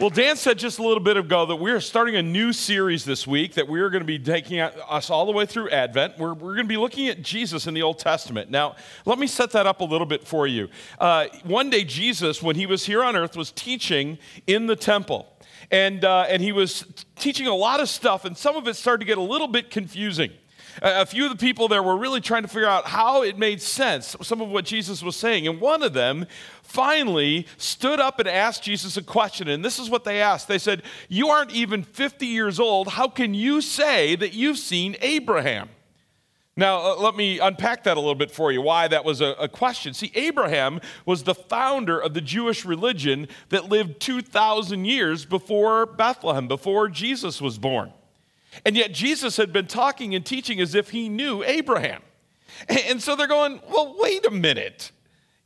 Well, Dan said just a little bit ago that we are starting a new series this week that we are going to be taking us all the way through Advent. We're, we're going to be looking at Jesus in the Old Testament. Now, let me set that up a little bit for you. Uh, one day, Jesus, when he was here on earth, was teaching in the temple. And, uh, and he was teaching a lot of stuff, and some of it started to get a little bit confusing. A few of the people there were really trying to figure out how it made sense, some of what Jesus was saying. And one of them finally stood up and asked Jesus a question. And this is what they asked They said, You aren't even 50 years old. How can you say that you've seen Abraham? Now, uh, let me unpack that a little bit for you, why that was a, a, question. See, Abraham was the founder of the Jewish religion that lived 2,000 years before Bethlehem, before Jesus was born. And yet Jesus had been talking and teaching as if he knew Abraham. And so they're going, well, wait a minute.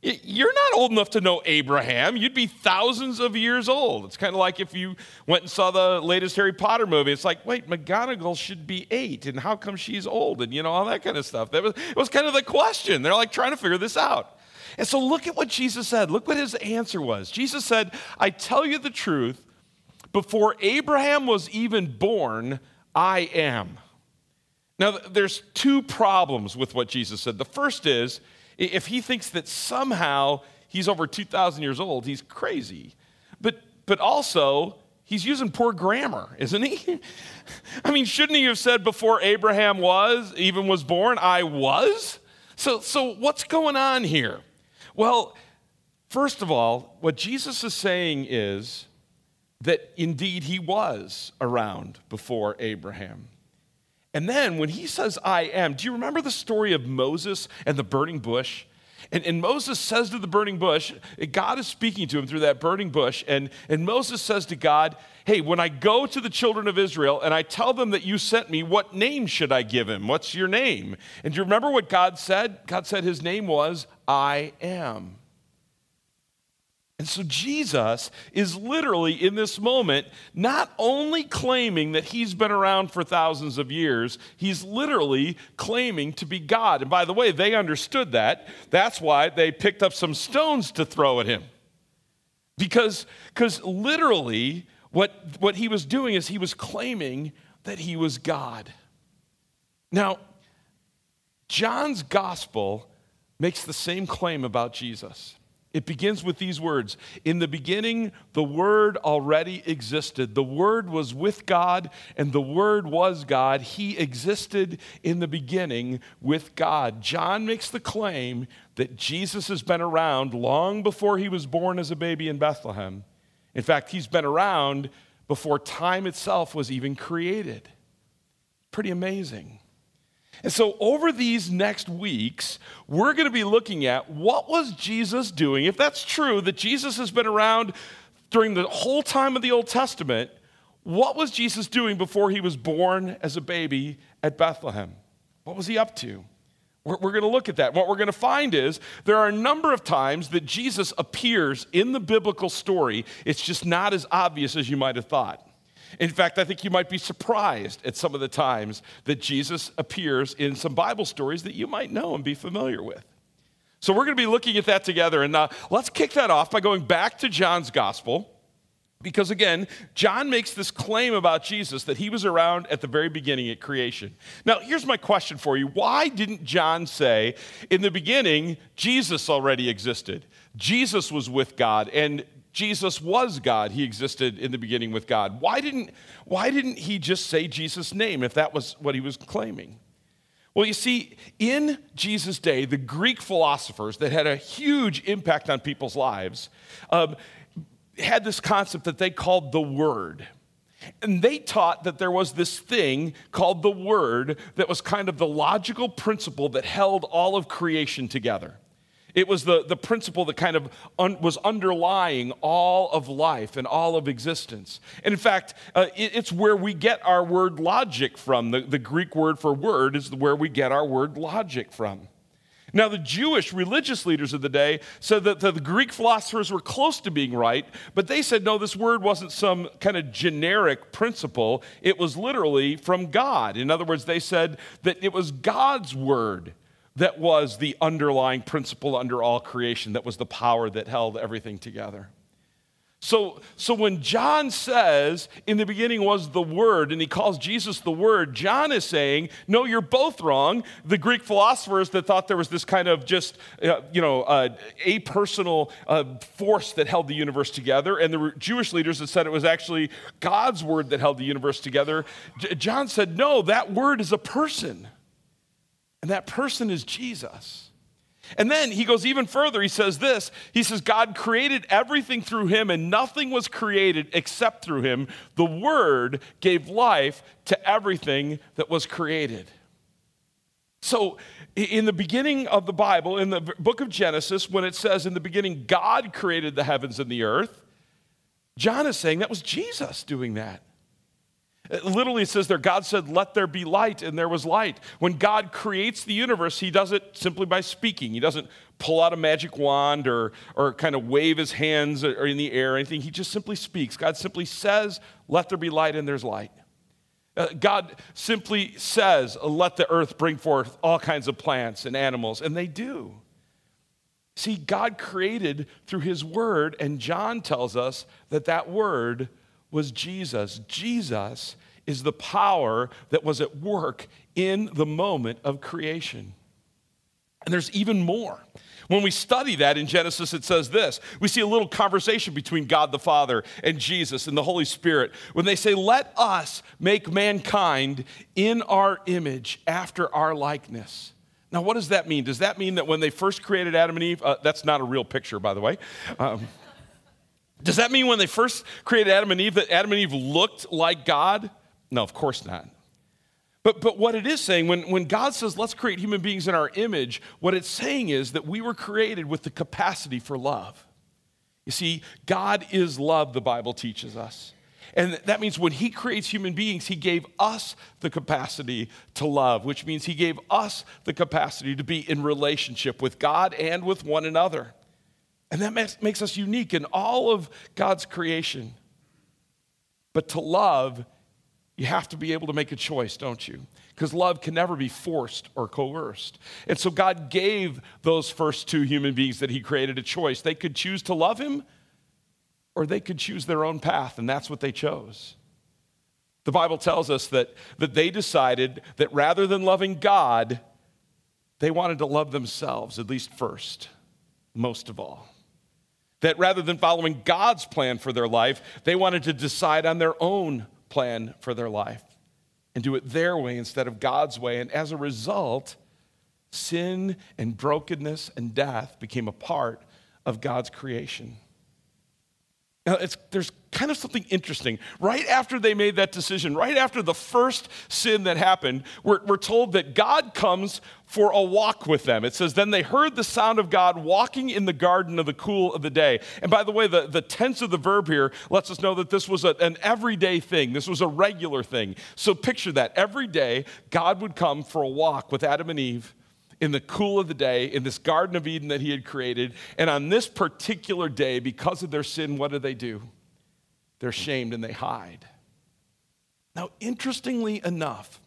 You're not old enough to know Abraham. You'd be thousands of years old. It's kind of like if you went and saw the latest Harry Potter movie. It's like, wait, McGonagall should be eight, and how come she's old? And you know, all that kind of stuff. That was, it was kind of the question. They're like trying to figure this out. And so look at what Jesus said. Look what his answer was. Jesus said, I tell you the truth, before Abraham was even born, I am. Now, there's two problems with what Jesus said. The first is if he thinks that somehow he's over 2,000 years old, he's crazy. But, but also, he's using poor grammar, isn't he? I mean, shouldn't he have said before Abraham was, even was born, I was? So, so what's going on here? Well, first of all, what Jesus is saying is that indeed he was around before Abraham. And then when he says, I am, do you remember the story of Moses and the burning bush? And, and, Moses says to the burning bush, God is speaking to him through that burning bush. And, and Moses says to God, Hey, when I go to the children of Israel and I tell them that you sent me, what name should I give him? What's your name? And do you remember what God said? God said his name was, I am. And so Jesus is literally in this moment not only claiming that he's been around for thousands of years, he's literally claiming to be God. And by the way, they understood that. That's why they picked up some stones to throw at him. Because because literally what, what he was doing is he was claiming that he was God. Now, John's gospel makes the same claim about Jesus. It begins with these words In the beginning, the Word already existed. The Word was with God, and the Word was God. He existed in the beginning with God. John makes the claim that Jesus has been around long before he was born as a baby in Bethlehem. In fact, he's been around before time itself was even created. Pretty amazing. And so, over these next weeks, we're going to be looking at what was Jesus doing. If that's true, that Jesus has been around during the whole time of the Old Testament, what was Jesus doing before he was born as a baby at Bethlehem? What was he up to? We're, going to look at that. What we're going to find is there are a number of times that Jesus appears in the biblical story. It's just not as obvious as you might have thought. In fact, I think you might be surprised at some of the times that Jesus appears in some Bible stories that you might know and be familiar with. So, we're going to be looking at that together. And uh, let's kick that off by going back to John's gospel. Because again, John makes this claim about Jesus that he was around at the very beginning at creation. Now, here's my question for you Why didn't John say, in the beginning, Jesus already existed? Jesus was with God, and Jesus was God. He existed in the beginning with God. Why didn't, why didn't he just say Jesus' name if that was what he was claiming? Well, you see, in Jesus' day, the Greek philosophers that had a huge impact on people's lives um, had this concept that they called the Word. And they taught that there was this thing called the Word that was kind of the logical principle that held all of creation together. It was the, the principle that kind of un, was underlying all of life and all of existence. And in fact, uh, it, it's where we get our word logic from. The, the Greek word for word is where we get our word logic from. Now, the Jewish religious leaders of the day said that the Greek philosophers were close to being right, but they said, no, this word wasn't some kind of generic principle. It was literally from God. In other words, they said that it was God's word that was the underlying principle under all creation, that was the power that held everything together. So, so when John says, in the beginning was the Word, and he calls Jesus the Word, John is saying, no, you're both wrong. The Greek philosophers that thought there was this kind of just, uh, you know, uh, a personal uh, force that held the universe together, and the Jewish leaders that said it was actually God's Word that held the universe together, J- John said, no, that Word is a person, and that person is Jesus. And then he goes even further. He says this He says, God created everything through him, and nothing was created except through him. The Word gave life to everything that was created. So, in the beginning of the Bible, in the book of Genesis, when it says, In the beginning, God created the heavens and the earth, John is saying that was Jesus doing that. Literally, says there, God said, Let there be light, and there was light. When God creates the universe, He does it simply by speaking. He doesn't pull out a magic wand or, or kind of wave His hands or in the air or anything. He just simply speaks. God simply says, Let there be light, and there's light. Uh, God simply says, Let the earth bring forth all kinds of plants and animals, and they do. See, God created through His Word, and John tells us that that Word was Jesus. Jesus is the power that was at work in the moment of creation. And there's even more. When we study that in Genesis, it says this we see a little conversation between God the Father and Jesus and the Holy Spirit when they say, Let us make mankind in our image after our likeness. Now, what does that mean? Does that mean that when they first created Adam and Eve, uh, that's not a real picture, by the way. Um, does that mean when they first created Adam and Eve that Adam and Eve looked like God? No, of course not. But, but what it is saying, when, when God says, let's create human beings in our image, what it's saying is that we were created with the capacity for love. You see, God is love, the Bible teaches us. And that means when He creates human beings, He gave us the capacity to love, which means He gave us the capacity to be in relationship with God and with one another. And that makes, makes us unique in all of God's creation. But to love, you have to be able to make a choice, don't you? Because love can never be forced or coerced. And so God gave those first two human beings that He created a choice. They could choose to love Him or they could choose their own path, and that's what they chose. The Bible tells us that, that they decided that rather than loving God, they wanted to love themselves, at least first, most of all. That rather than following God's plan for their life, they wanted to decide on their own plan for their life and do it their way instead of God's way. And as a result, sin and brokenness and death became a part of God's creation. Now, there's kind of something interesting. Right after they made that decision, right after the first sin that happened, we're, we're told that God comes for a walk with them. It says, Then they heard the sound of God walking in the garden of the cool of the day. And by the way, the, the tense of the verb here lets us know that this was a, an everyday thing, this was a regular thing. So picture that. Every day, God would come for a walk with Adam and Eve in the cool of the day in this Garden of Eden that he had created. And on this particular day, because of their sin, what do they do? They're shamed and they hide. Now, interestingly enough,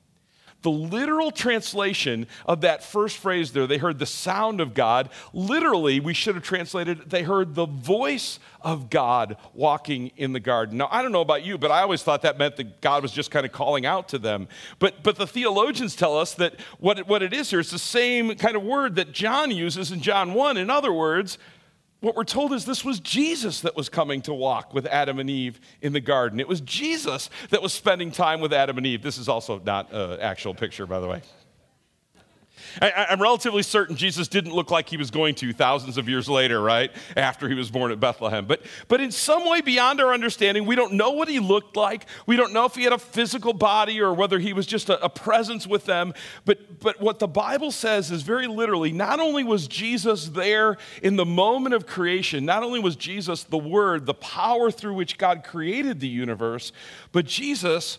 the literal translation of that first phrase there, they heard the sound of God. Literally, we should have translated, they heard the voice of God walking in the garden. Now, I don't know about you, but I always thought that meant that God was just kind of calling out to them. But, but the theologians tell us that what it, what it is here is the same kind of word that John uses in John 1. In other words, what we're told is this was Jesus that was coming to walk with Adam and Eve in the garden. It was Jesus that was spending time with Adam and Eve. This is also not an actual picture, by the way. I, am relatively certain Jesus didn't look like he was going to thousands of years later, right? After he was born at Bethlehem. But, but in some way beyond our understanding, we don't know what he looked like. We don't know if he had a physical body or whether he was just a, a presence with them. But, but what the Bible says is very literally not only was Jesus there in the moment of creation, not only was Jesus the Word, the power through which God created the universe, but Jesus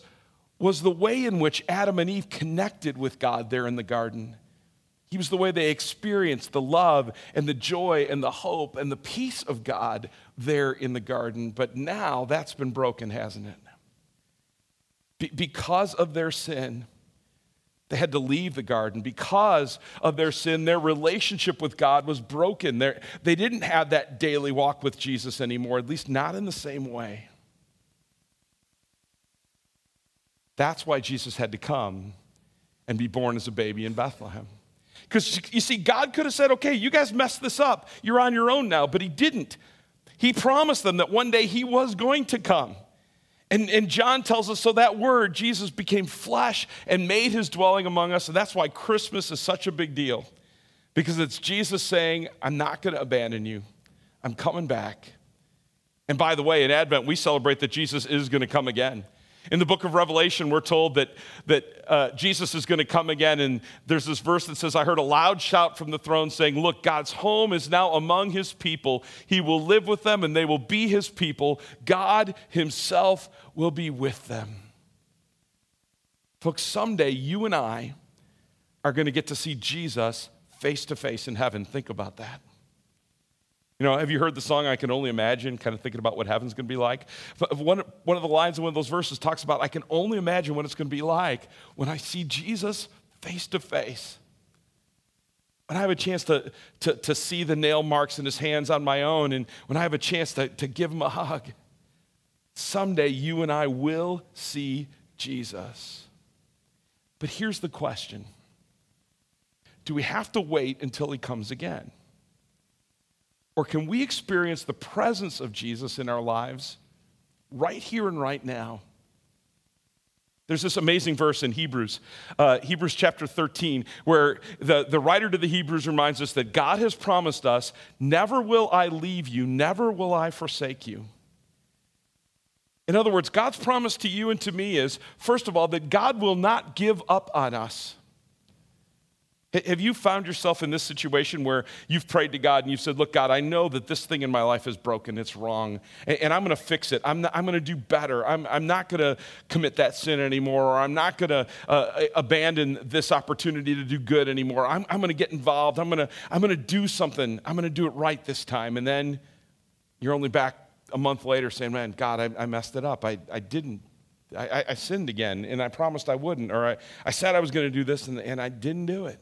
was the way in which Adam and Eve connected with God there in the garden. He was the way they experienced the love and the joy and the hope and the peace of God there in the garden. But now that's been broken, hasn't it? Be- because of their sin, They had to leave the garden because of their sin. Their relationship with God was broken. They're, they did not have that daily walk with Jesus anymore, at least not in the same way. That's why Jesus had to come and be born as a baby in Bethlehem. Because you see, God could have said, okay, you guys messed this up. You're on your own now. But He didn't. He promised them that one day He was going to come. And, and John tells us so that word, Jesus became flesh and made his dwelling among us. And that's why Christmas is such a big deal. Because it's Jesus saying, I'm not going to abandon you, I'm coming back. And by the way, in Advent, we celebrate that Jesus is going to come again. In the book of Revelation, we're told that, that uh, Jesus is going to come again. And there's this verse that says, I heard a loud shout from the throne saying, Look, God's home is now among his people. He will live with them and they will be his people. God himself will be with them. Folks, someday you and I are going to get to see Jesus face to face in heaven. Think about that. You know, have you heard the song I Can Only Imagine, kind of thinking about what heaven's going to be like? One, one of the lines in one of those verses talks about, I can only imagine what it's going to be like when I see Jesus face to face. When I have a chance to, to, to see the nail marks in his hands on my own, and when I have a chance to, to give him a hug, someday you and I will see Jesus. But here's the question Do we have to wait until he comes again? Or can we experience the presence of Jesus in our lives right here and right now? There's this amazing verse in Hebrews, uh, Hebrews chapter 13, where the, the writer to the Hebrews reminds us that God has promised us, Never will I leave you, never will I forsake you. In other words, God's promise to you and to me is, first of all, that God will not give up on us. Have you found yourself in this situation where you've prayed to God and you've said, Look, God, I know that this thing in my life is broken, it's wrong, and, I'm going to fix it. I'm, I'm going to do better. I'm, I'm not going to commit that sin anymore, or I'm not going to uh, abandon this opportunity to do good anymore. I'm, I'm going to get involved. I'm going to I'm going to do something. I'm going to do it right this time. And then you're only back a month later saying, Man, God, I, I messed it up. I, I didn't. I, I, sinned again, and I promised I wouldn't, or I, I said I was going to do this, and, and I didn't do it.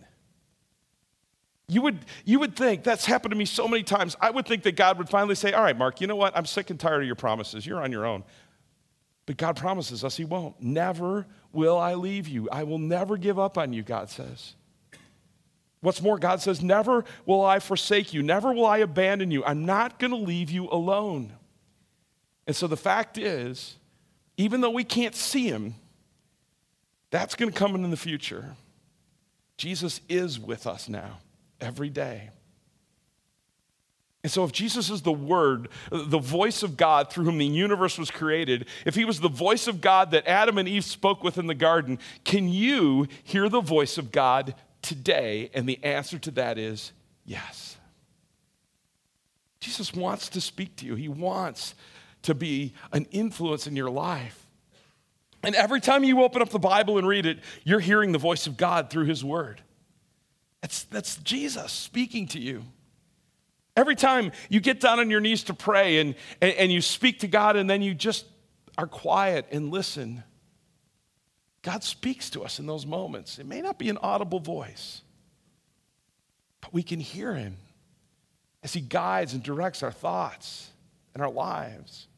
You would, you would think, that's happened to me so many times, I would think that God would finally say, All right, Mark, you know what? I'm sick and tired of your promises. You're on your own. But God promises us He won't. Never will I leave you. I will never give up on you, God says. What's more, God says, Never will I forsake you. Never will I abandon you. I'm not going to leave you alone. And so the fact is, even though we can't see Him, that's going to come in the future. Jesus is with us now every day. And so, if Jesus is the Word, the voice of God through whom the universe was created, if He was the voice of God that Adam and Eve spoke with in the garden, can you hear the voice of God today? And the answer to that is yes. Jesus wants to speak to you, He wants to be an influence in your life. And every time you open up the Bible and read it, you're hearing the voice of God through His Word. That's, that's Jesus speaking to you. Every time you get down on your knees to pray and, and, and you speak to God and then you just are quiet and listen, God speaks to us in those moments. It may not be an audible voice, but we can hear Him as He guides and directs our thoughts and our lives.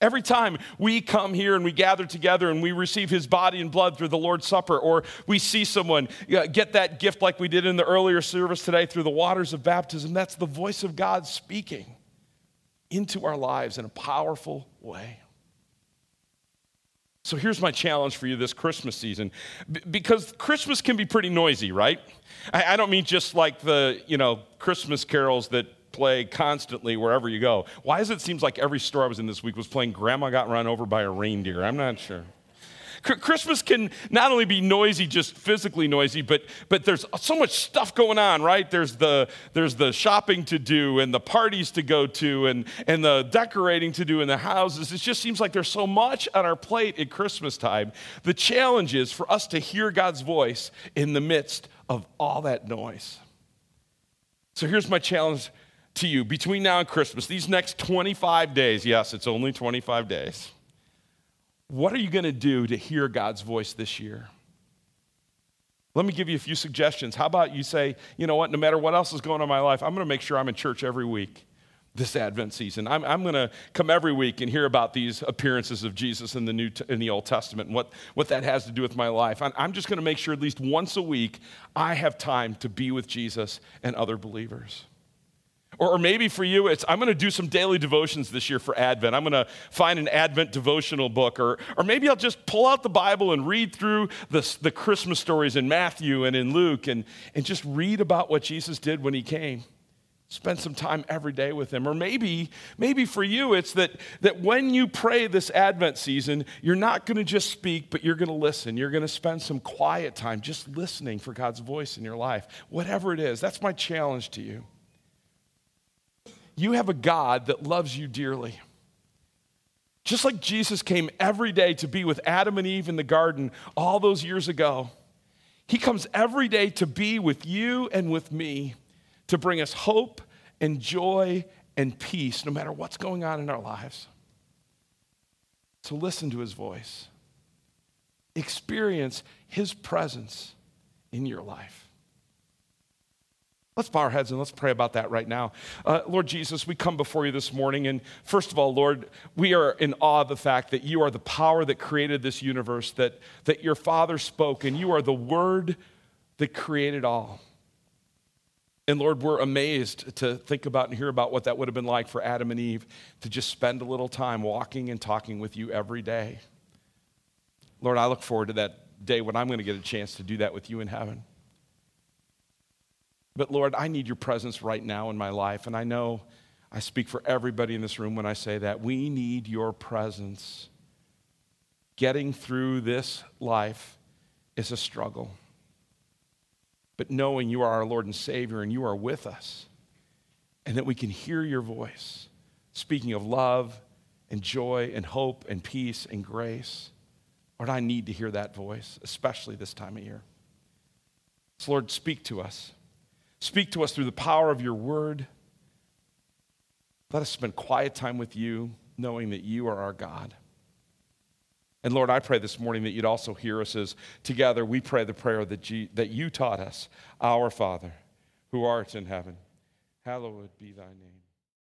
Every time we come here and we gather together and we receive his body and blood through the Lord's Supper, or we see someone uh, get that gift like we did in the earlier service today through the waters of baptism, that's the voice of God speaking into our lives in a powerful way. So here's my challenge for you this Christmas season. Because Christmas can be pretty noisy, right? I, I don't mean just like the, you know, Christmas carols that play constantly wherever you go. Why does it seem like every store I was in this week was playing Grandma Got Run Over by a Reindeer? I'm not sure. Christmas can not only be noisy, just physically noisy, but, but there's so much stuff going on, right? There's the, there's the shopping to do and the parties to go to and, and the decorating to do in the houses. It just seems like there's so much on our plate at Christmas time. The challenge is for us to hear God's voice in the midst of all that noise. So here's my challenge to you between now and Christmas, these next 25 days, yes, it's only 25 days, what are you going to do to hear God's voice this year? Let me give you a few suggestions. How about you say, you know what, no matter what else is going on in my life, I'm going to make sure I'm in church every week this Advent season. I'm, I'm going to come every week and hear about these appearances of Jesus in the New in the Old Testament and what, what that has to do with my life. I'm, I'm just going to make sure at least once a week I have time to be with Jesus and other believers. Or, or maybe for you, it's I'm going to do some daily devotions this year for Advent. I'm going to find an Advent devotional book. Or, or maybe I'll just pull out the Bible and read through the, the Christmas stories in Matthew and in Luke and, and just read about what Jesus did when he came. Spend some time every day with him. Or maybe maybe for you it's that that when you pray this advent season you're not going to just speak but you're going to listen. You're going to spend some quiet time just listening for god's voice in your life whatever it is. That's my challenge to you you have a God that loves you dearly. Just like Jesus came every day to be with Adam and Eve in the garden all those years ago, he comes every day to be with you and with me to bring us hope and joy and peace no matter what's going on in our lives. So listen to his voice, experience his presence in your life. Let's bow our heads and let's pray about that right now. Uh, Lord Jesus, we come before you this morning, and first of all, Lord, we are in awe of the fact that you are the power that created this universe, that, that your Father spoke, and you are the Word that created all. And Lord, we're amazed to think about and hear about what that would have been like for Adam and Eve to just spend a little time walking and talking with you every day. Lord, I look forward to that day when I'm going to get a chance to do that with you in heaven. But Lord, I need your presence right now in my life. And I know I speak for everybody in this room when I say that. We need your presence. Getting through this life is a struggle. But knowing you are our Lord and Savior and you are with us, and that we can hear your voice speaking of love and joy and hope and peace and grace. Lord, I need to hear that voice, especially this time of year. So, Lord, speak to us. Speak to us through the power of your word. Let us spend quiet time with you, knowing that you are our God. And Lord, I pray this morning that you'd also hear us as together we pray the prayer that you, that you taught us Our Father, who art in heaven, hallowed be thy name.